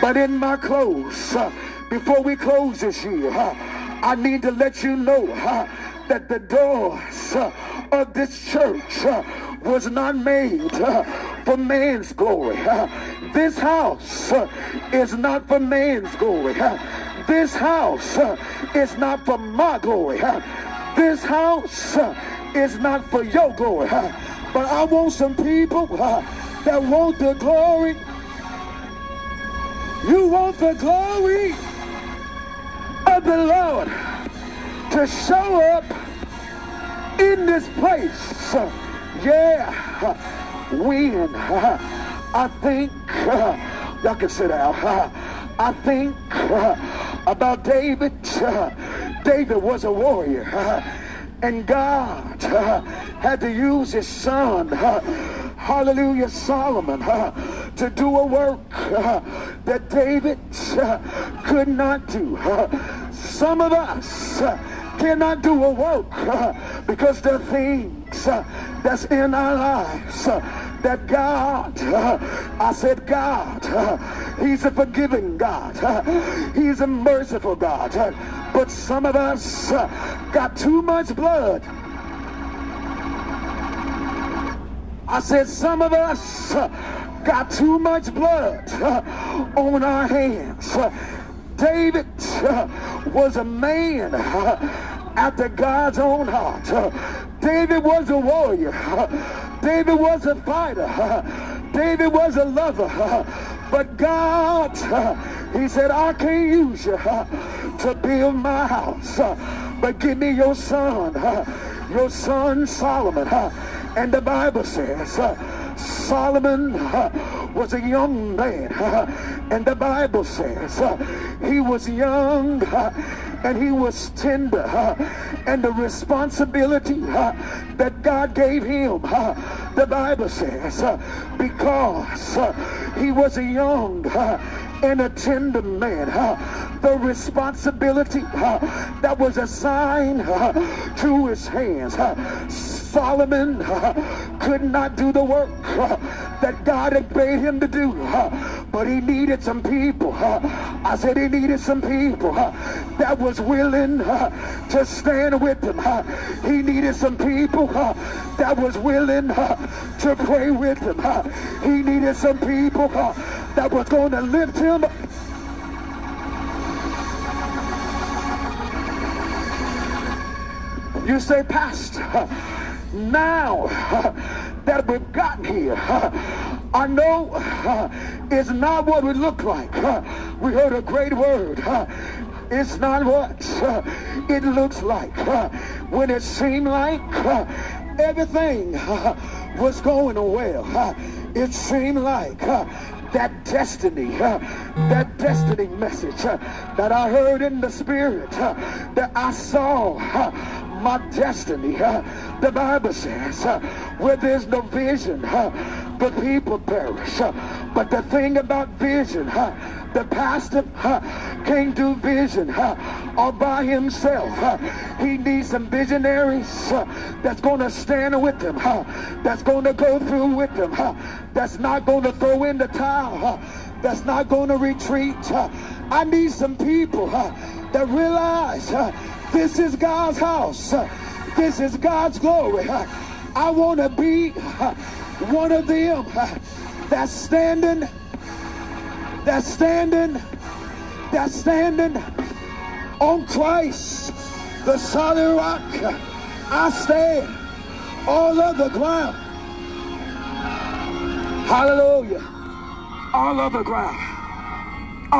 But in my close, uh, before we close this year, uh, I need to let you know uh, that the doors of this church was not made for man's glory. This house is not for man's glory. This house is not for my glory. This house is not for your glory. But I want some people that want the glory. You want the glory of the Lord to show up in this place. Yeah, when I think, y'all can sit down. I think about David. David was a warrior. and God had to use his son, hallelujah, Solomon, to do a work that David uh, could not do. Uh, some of us uh, cannot do a work uh, because there are things uh, that's in our lives uh, that God, I said God, He's a forgiving God. He's a merciful God. But some of us got too much blood. I said some of us got too much blood on our hands. David was a man after God's own heart. David was a warrior. David was a fighter. David was a lover. But God, he said, I can't use you to build my house. But give me your son, your son Solomon. And the Bible says, Solomon was a young man, and the Bible says he was young and he was tender, and the responsibility that God gave him, the Bible says, because he was a young and a tender man, uh, the responsibility uh, that was assigned uh, to his hands. Solomon could not do the work that God had bade him to do, but he needed some people. I said he needed some people that was willing to stand with him. he needed some people that was willing to pray with him. he needed some people that was going to lift him. You say, Pastor, now that we've gotten here, I know it's not what we look like. We heard a great word. It's not what it looks like. When it seemed like everything was going well, it seemed like that destiny, uh, that destiny message uh, that I heard in the spirit, uh, that I saw my destiny. the Bible says, where there's no vision, the people perish. But the thing about vision, the pastor can't do vision all by himself. he needs some visionaries that's going to stand with him, that's going to go through with him, that's not going to throw in the towel, that's not going to retreat. I need some people that realize this is God's house. this is God's glory. I want to be one of them that's standing that's standing, that's standing on Christ, the solid rock. I stand all of the ground. Hallelujah. All of the ground.